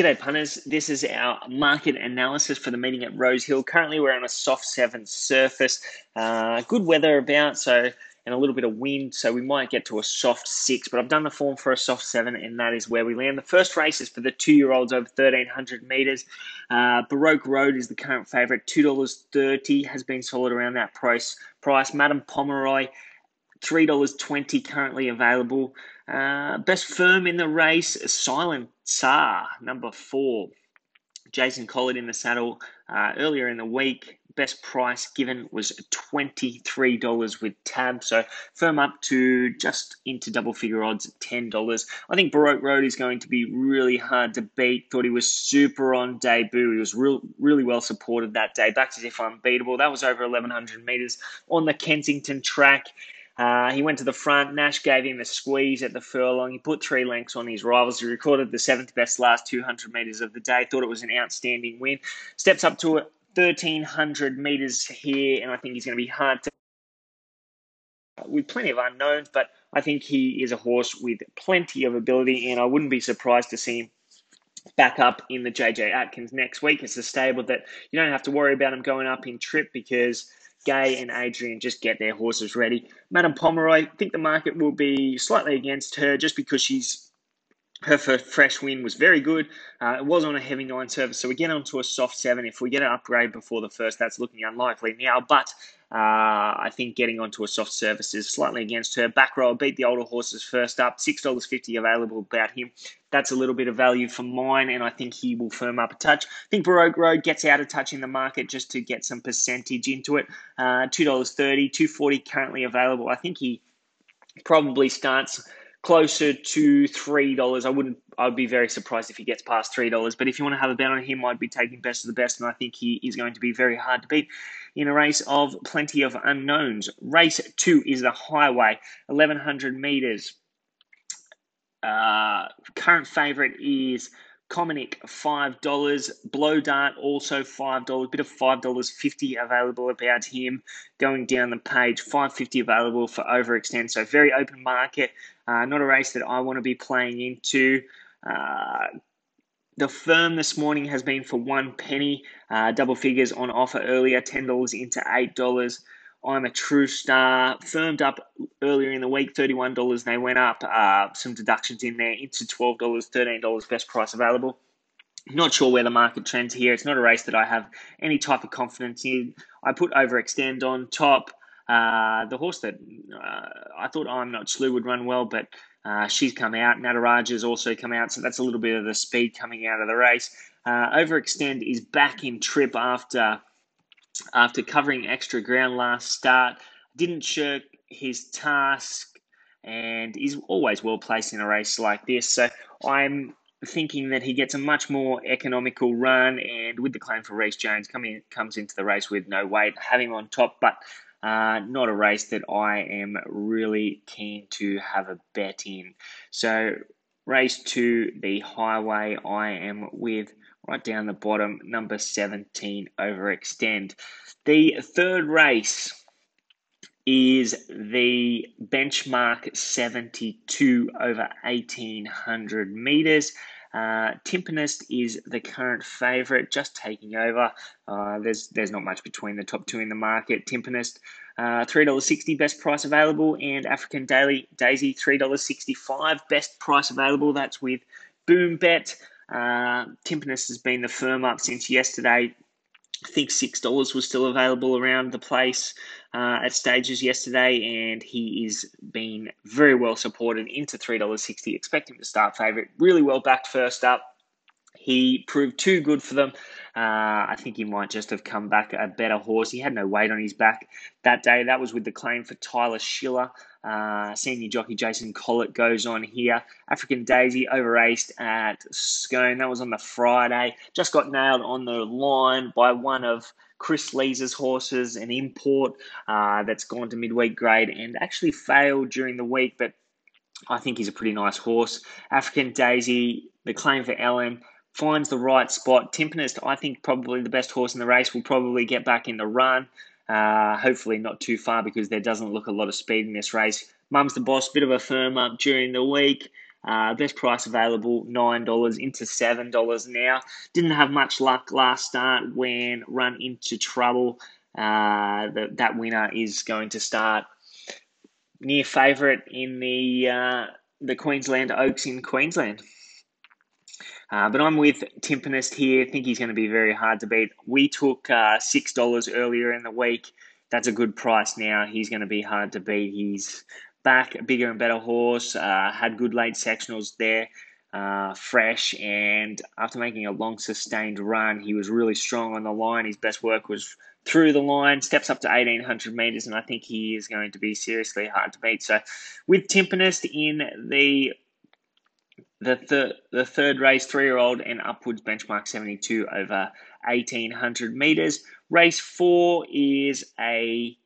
G'day punters, this is our market analysis for the meeting at Rosehill. Currently we're on a soft 7 surface, uh, good weather about, so and a little bit of wind, so we might get to a soft 6, but I've done the form for a soft 7 and that is where we land. The first race is for the 2-year-olds over 1300 metres. Uh, Baroque Road is the current favourite, $2.30 has been solid around that price. price. Madame Pomeroy $3.20 currently available. Uh, best firm in the race, Silent Tsar, number four. Jason Collett in the saddle uh, earlier in the week. Best price given was $23 with tab. So firm up to just into double figure odds at $10. I think Baroque Road is going to be really hard to beat. Thought he was super on debut. He was real, really well supported that day. Back to if unbeatable. That was over 1100 metres on the Kensington track. Uh, he went to the front. Nash gave him a squeeze at the furlong. He put three lengths on his rivals. He recorded the seventh best last 200 metres of the day. Thought it was an outstanding win. Steps up to 1,300 metres here, and I think he's going to be hard to. With plenty of unknowns, but I think he is a horse with plenty of ability, and I wouldn't be surprised to see him back up in the JJ Atkins next week. It's a stable that you don't have to worry about him going up in trip because Gai and Adrian just get their horses ready. Madame Pomeroy, I think the market will be slightly against her just because she's her first fresh win was very good. Uh, it was on a heavy nine service, so we get onto a soft seven. If we get an upgrade before the first, that's looking unlikely now. But uh, I think getting onto a soft surface is slightly against her. Back row beat the older horses first up. Six dollars fifty available about him. That's a little bit of value for mine, and I think he will firm up a touch. I think Baroque Road gets out of touch in the market just to get some percentage into it. Uh, two dollars thirty, two forty currently available. I think he probably starts closer to three dollars. I wouldn't. I'd be very surprised if he gets past three dollars. But if you want to have a bet on him, I'd be taking best of the best, and I think he is going to be very hard to beat in a race of plenty of unknowns. Race two is the Highway, eleven hundred meters. Uh, current favorite is Cominic, $5. Blow Dart, also $5. Bit of $5.50 available about him going down the page. 550 available for overextend. So very open market. Uh, not a race that I want to be playing into. Uh, the firm this morning has been for one penny. Uh, double figures on offer earlier, $10 into $8. I'm a true star. Firmed up earlier in the week, $31. They went up. Uh, some deductions in there into $12, $13, best price available. Not sure where the market trends here. It's not a race that I have any type of confidence in. I put overextend on top. Uh, the horse that uh, I thought I'm not slew would run well, but uh, she's come out. Nataraja's also come out, so that's a little bit of the speed coming out of the race. Uh, overextend is back in trip after after covering extra ground last start. Didn't shirk his task and is always well placed in a race like this. So I'm thinking that he gets a much more economical run, and with the claim for Reece Jones coming comes into the race with no weight, having on top, but uh, not a race that I am really keen to have a bet in. So race to the highway, I am with right down the bottom, number 17, overextend. The third race is the benchmark 72 over 1800 meters. Uh, Timpanist is the current favourite, just taking over. Uh, there's there's not much between the top two in the market. Timpanist, uh, three dollars sixty, best price available, and African Daily Daisy, three dollars sixty five, best price available. That's with Boom Bet. Uh, Timpanist has been the firm up since yesterday. I think six dollars was still available around the place uh, at stages yesterday, and he is being very well supported into three dollars sixty. Expect him to start favourite, really well backed first up. He proved too good for them. Uh, I think he might just have come back a better horse. He had no weight on his back that day. That was with the claim for Tyler Schiller. Uh, senior jockey Jason Collett goes on here. African Daisy overraced at Scone. That was on the Friday. Just got nailed on the line by one of Kris Lees's horses, an import uh, that's gone to midweek grade and actually failed during the week, but I think he's a pretty nice horse. African Daisy, the claim for Ellen, finds the right spot. Timpanist, I think probably the best horse in the race, will probably get back in the run. Uh, hopefully not too far because there doesn't look a lot of speed in this race. Mum's the boss, bit of a firm up during the week. Uh, best price available, $9 into $7 now. Didn't have much luck last start when run into trouble. Uh, the, that winner is going to start near favourite in the uh, the Queensland Oaks in Queensland. Uh, but I'm with Timpanist here. I think he's going to be very hard to beat. We took uh, $6 earlier in the week. That's a good price now. He's going to be hard to beat. He's back, a bigger and better horse, uh, had good late sectionals there, uh, fresh, and after making a long sustained run, he was really strong on the line. His best work was through the line, steps up to 1800 metres, and I think he is going to be seriously hard to beat. So, with Timpanist in the the, the third race, three year old and upwards benchmark 72 over 1800 meters. Race four is a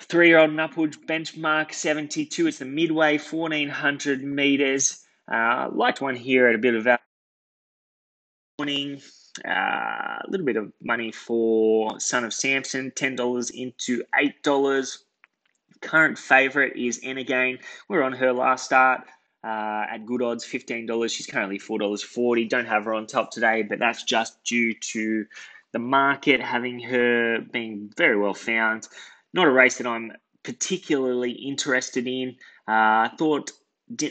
three year old and upwards benchmark 72. It's the midway 1400 meters. Uh, liked one here at a bit of morning. Uh, a little bit of money for Son of Samson, $10 into $8. Current favorite is Again. We're on her last start uh, at good odds, $15. She's currently $4.40. Don't have her on top today, but that's just due to the market having her being very well found. Not a race that I'm particularly interested in. I uh, thought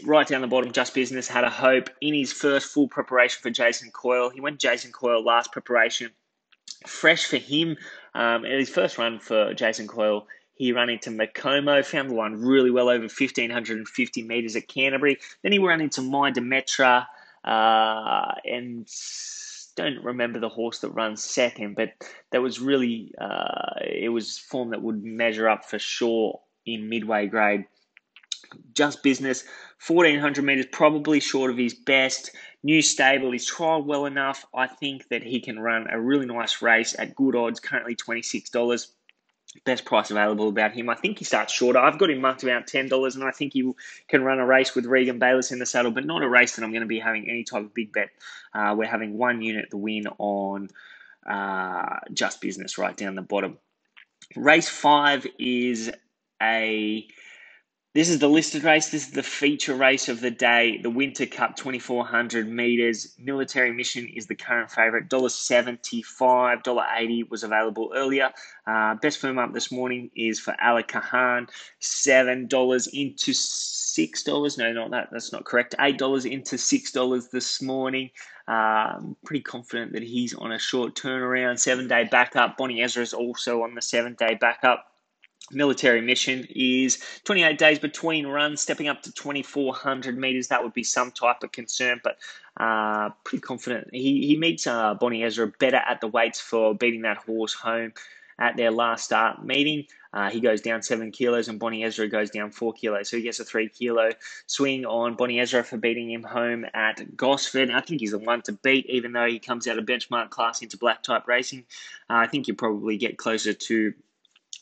right down the bottom, Just Business had a hope in his first full preparation for Jason Coyle. He went Jason Coyle last preparation. Fresh for him. Um, his first run for Jason Coyle, he ran into Macomo, found the line really well over 1,550 metres at Canterbury. Then he ran into My Demetra uh, and don't remember the horse that runs second, but that was really, uh, it was form that would measure up for sure in midway grade. Just business, 1400 metres, probably short of his best. New stable, he's trialled well enough. I think that he can run a really nice race at good odds, currently $26 best price available about him. I think he starts shorter. I've got him marked about ten dollars, and I think he can run a race with Regan Bayliss in the saddle, but not a race that I'm going to be having any type of big bet. Uh, we're having one unit the win on uh, Just Business right down the bottom. Race five is a this is the listed race. This is the feature race of the day. The Winter Cup, 2,400 meters. Military Mission is the current favorite. $1.75, $1.80 was available earlier. Uh, best firm up this morning is for Ali Kahan, $7 into $6. No, not that. That's not correct. $8 into $6 this morning. Um, pretty confident that he's on a short turnaround. Seven day backup. Bonnie Ezra is also on the seven day backup military mission is 28 days between runs, stepping up to 2,400 meters. That would be some type of concern, but uh, pretty confident. He, he meets uh, Bonnie Ezra better at the weights for beating that horse home at their last start meeting. Uh, he goes down seven kilos, and Bonnie Ezra goes down four kilos. So he gets a three kilo swing on Bonnie Ezra for beating him home at Gosford. I think he's the one to beat, even though he comes out of benchmark class into black type racing. Uh, I think you probably get closer to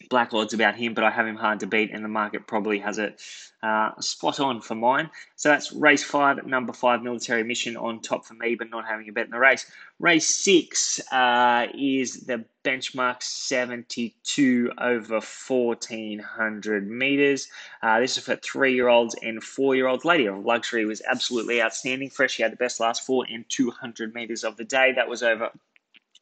black odds about him, but I have him hard to beat, and the market probably has it uh, spot on for mine. So that's race five, number five, military mission on top for me, but not having a bet in the race. Race six uh, is the benchmark 72 over 1400 meters. Uh, this is for three year olds and four year olds. Lady of Luxury was absolutely outstanding. Fresh, she had the best last four and 200 meters of the day. That was over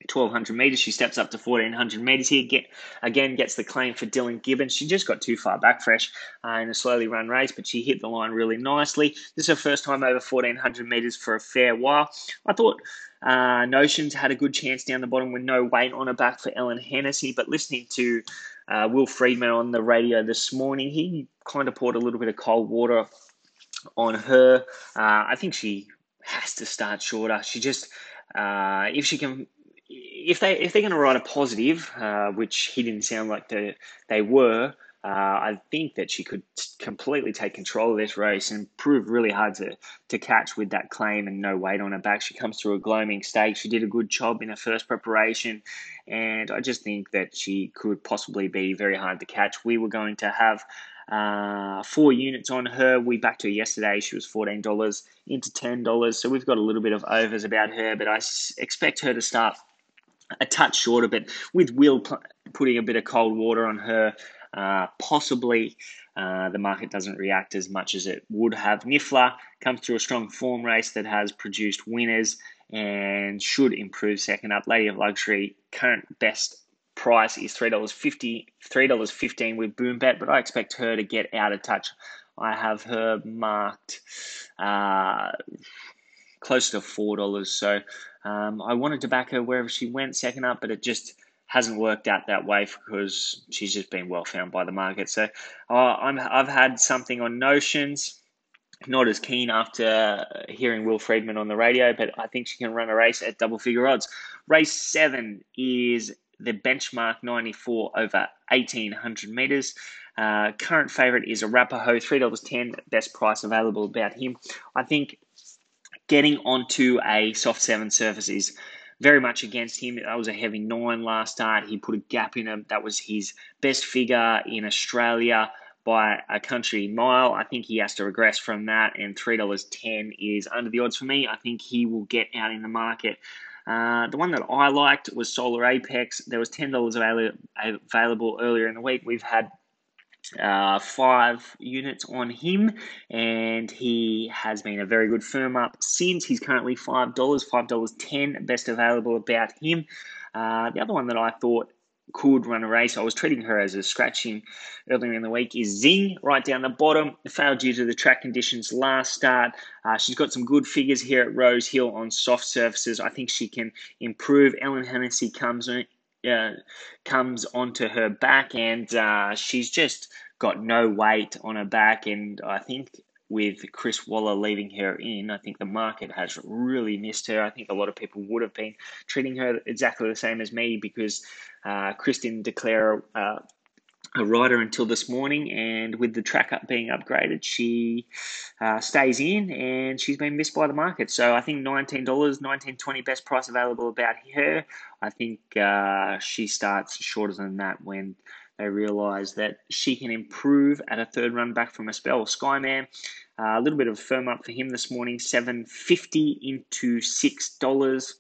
1200 meters. She steps up to 1400 meters here. Get, again, gets the claim for Dylan Gibbons. She just got too far back fresh uh, in a slowly run race, but she hit the line really nicely. This is her first time over 1400 meters for a fair while. I thought uh, Notions had a good chance down the bottom with no weight on her back for Ellen Hennessy, but listening to uh, Will Freedman on the radio this morning, he kind of poured a little bit of cold water on her. Uh, I think she has to start shorter. She just, uh, if she can if they if they're going to write a positive, uh, which he didn't sound like they they were, uh, I think that she could completely take control of this race and prove really hard to to catch with that claim and no weight on her back. She comes through a gloaming stake. She did a good job in her first preparation, and I just think that she could possibly be very hard to catch. We were going to have. Uh, four units on her. We backed her yesterday. She was fourteen dollars into ten dollars, so we've got a little bit of overs about her. But I expect her to start a touch shorter, but with Will putting a bit of cold water on her, uh, possibly uh, the market doesn't react as much as it would have. Niffler comes through a strong form race that has produced winners and should improve second up. Lady of Luxury, current best price is $3.50, $3.15 with Boombet, but I expect her to get out of touch. I have her marked uh, close to $4. So um, I wanted to back her wherever she went second up, but it just hasn't worked out that way because she's just been well found by the market. So uh, I'm, I've had something on Notions. Not as keen after hearing Will Freedman on the radio, but I think she can run a race at double figure odds. Race seven is the benchmark 94 over 1800 meters. Uh, current favorite is Arapaho, $3.10, best price available about him. I think getting onto a soft seven surface is very much against him. That was a heavy nine last start. He put a gap in him. That was his best figure in Australia by a country mile. I think he has to regress from that, and $3.10 is under the odds for me. I think he will get out in the market. Uh, the one that I liked was Solar Apex. There was $10 available, available earlier in the week. We've had uh, five units on him, and he has been a very good firm up since. He's currently $5, $5.10, best available about him. Uh, the other one that I thought could run a race, I was treating her as a scratching earlier in the week, is Zing right down the bottom. Failed due to the track conditions last start. Uh, she's got some good figures here at Rosehill on soft surfaces. I think she can improve. Ellen Hennessy comes in, uh, comes onto her back, and uh, she's just got no weight on her back. And I think with Chris Waller leaving her in, I think the market has really missed her. I think a lot of people would have been treating her exactly the same as me because uh, didn't declare uh, a rider until this morning, and with the track up being upgraded, she uh, stays in, and she's been missed by the market. So I think nineteen dollars, nineteen twenty, best price available about her. I think uh, she starts shorter than that when they realise that she can improve at a third run back from a spell. Skyman, uh, a little bit of firm up for him this morning, seven fifty into six dollars.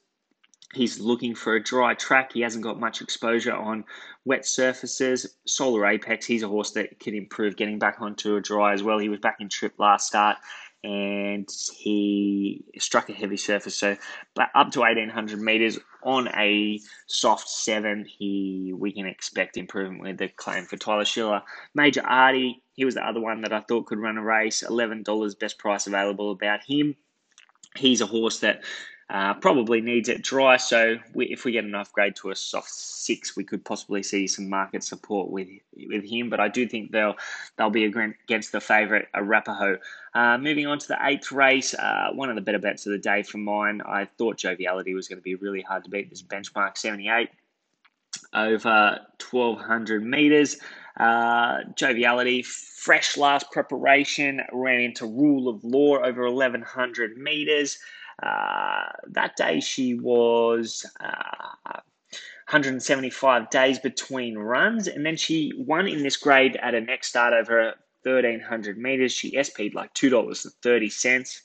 He's looking for a dry track. He hasn't got much exposure on wet surfaces. Solar Apex, he's a horse that can improve getting back onto a dry as well. He was back in trip last start and he struck a heavy surface. So up to 1800 meters on a soft seven, he we can expect improvement with the claim for Tyler Schiller. Major Artie, he was the other one that I thought could run a race. $11 best price available about him. He's a horse that uh, probably needs it dry, so we, if we get an upgrade to a soft six, we could possibly see some market support with with him. But I do think they'll they'll be against the favourite Arapaho. Uh, moving on to the eighth race, uh, one of the better bets of the day for mine. I thought Joviality was going to be really hard to beat. This benchmark seventy eight over twelve hundred meters. Uh, joviality, fresh last preparation, ran into rule of law over 1100 meters. Uh, that day she was uh, 175 days between runs, and then she won in this grade at a next start over 1300 meters. She SP'd like $2.30.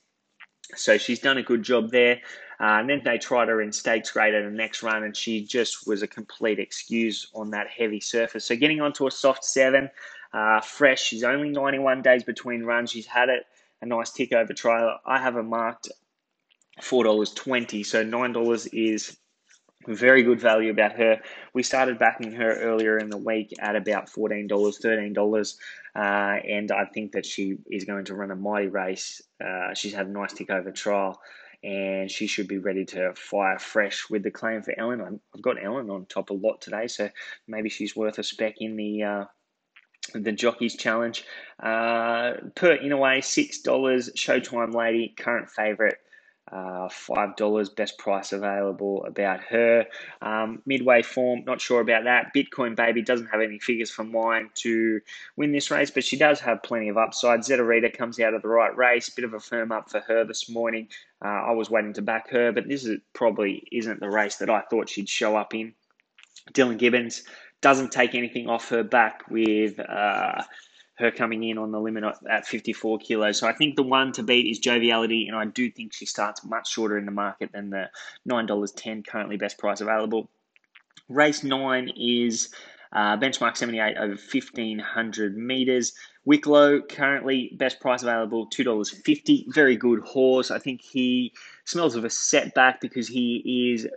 So she's done a good job there. Uh, and then they tried her in stakes grade at the next run, and she just was a complete excuse on that heavy surface. So getting onto a soft seven, uh, fresh. She's only 91 days between runs. She's had it a nice tick over trial. I have her marked $4.20. So $9 is very good value about her. We started backing her earlier in the week at about $14, $13. Uh, and I think that she is going to run a mighty race. Uh, she's had a nice tick over trial and she should be ready to fire fresh with the claim for Ellen. I've got Ellen on top a lot today, so maybe she's worth a spec in the uh, the jockeys challenge. Uh, per in a way, six dollars. Showtime lady, current favorite uh, $5 best price available about her. Um, midway form, not sure about that. Bitcoin Baby doesn't have any figures from mine to win this race, but she does have plenty of upside. Zetarita comes out of the right race, bit of a firm up for her this morning. Uh, I was waiting to back her, but this is probably isn't the race that I thought she'd show up in. Dylan Gibbons doesn't take anything off her back with. Uh, her coming in on the limit at 54 kilos. So I think the one to beat is Joviality, and I do think she starts much shorter in the market than the $9.10 currently best price available. Race 9 is Uh, benchmark 78 over 1500 meters. Wicklow currently best price available $2.50. Very good horse. I think he smells of a setback because he is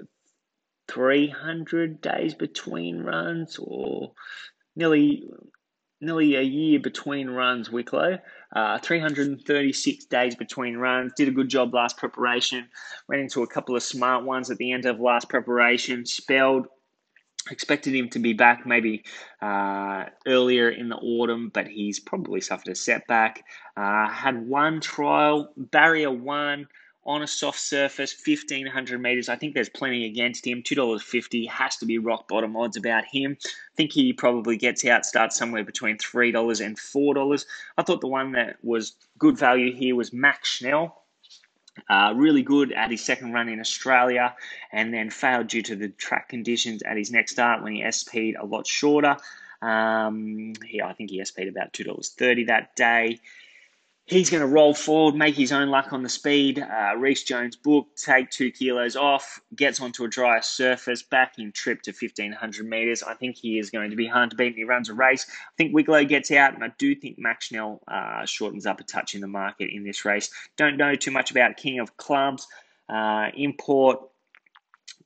300 days between runs or nearly nearly a year between runs, Wicklow. Uh, 336 days between runs. Did a good job last preparation. Ran into a couple of smart ones at the end of last preparation. Spelled. Expected him to be back maybe uh, earlier in the autumn, but he's probably suffered a setback. Uh, had one trial, barrier one on a soft surface, 1500 meters. I think there's plenty against him. $2.50 has to be rock bottom odds about him. I think he probably gets out, starts somewhere between $3 and $4. I thought the one that was good value here was Mach Schnell. Uh, really good at his second run in Australia and then failed due to the track conditions at his next start when he SP'd a lot shorter. Um, he, I think he SP'd about $2.30 that day. He's going to roll forward, make his own luck on the speed. Uh, Reece Jones book, take two kilos off, gets onto a drier surface, back in trip to 1500 metres. I think he is going to be hard to beat. He runs a race. I think Wicklow gets out, and I do think Mach Schnell uh, shortens up a touch in the market in this race. Don't know too much about King of Clubs. Uh, import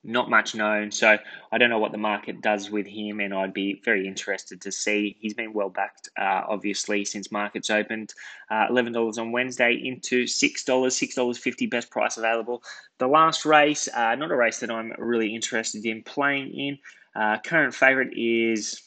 not much known. So I don't know what the market does with him, and I'd be very interested to see. He's been well backed, uh, obviously, since markets opened. Uh, $11 on Wednesday into $6, $6.50 best price available. The last race, uh, not a race that I'm really interested in playing in. Uh, current favourite is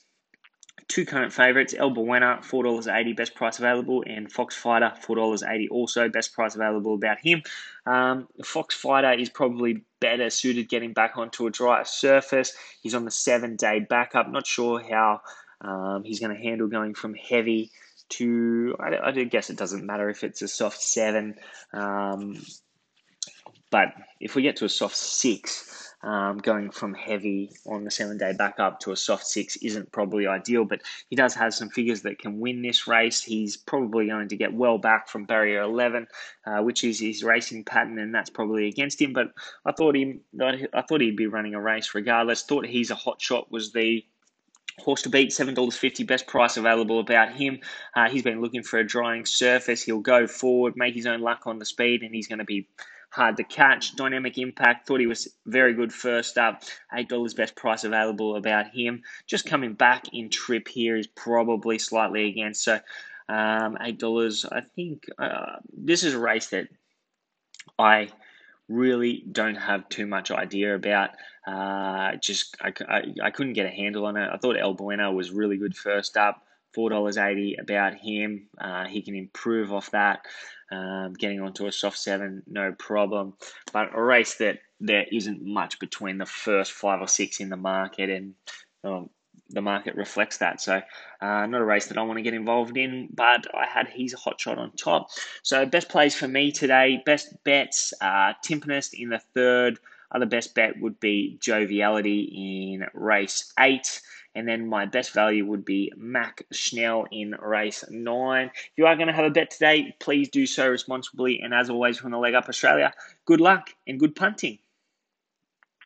two current favourites El Buena, $4.80 best price available, and Fox Fighter, $4.80 also best price available about him. Um, Fox Fighter is probably better suited getting back onto a drier surface. He's on the seven day backup. Not sure how um, he's going to handle going from heavy to, I, I guess it doesn't matter if it's a soft seven. Um, but if we get to a soft six, um, going from heavy on the seven day back up to a soft six isn't probably ideal, but he does have some figures that can win this race. He's probably going to get well back from barrier 11, uh, which is his racing pattern, and that's probably against him. But I thought he, I thought he'd be running a race regardless. Thought he's a hot shot was the Horse to beat, $7.50, best price available about him. Uh, he's been looking for a drying surface. He'll go forward, make his own luck on the speed, and he's going to be hard to catch. Dynamic impact, thought he was very good first up. $8 best price available about him. Just coming back in trip here is probably slightly against. So um, $8, I think uh, this is a race that I really don't have too much idea about. Uh, just I, I, I, couldn't get a handle on it. I thought El Bueno was really good first up. $4.80 about him. Uh, he can improve off that. Um, getting onto a soft seven, no problem. But a race that there isn't much between the first five or six in the market, and um, the market reflects that. So, uh, not a race that I want to get involved in, but I had he's a hot shot on top. So, best plays for me today, best bets, uh, Timpanist in the third. Other best bet would be Joviality in race eight. And then my best value would be Mach Schnell in race nine. If you are going to have a bet today, please do so responsibly. And as always, from the Leg Up Australia, good luck and good punting.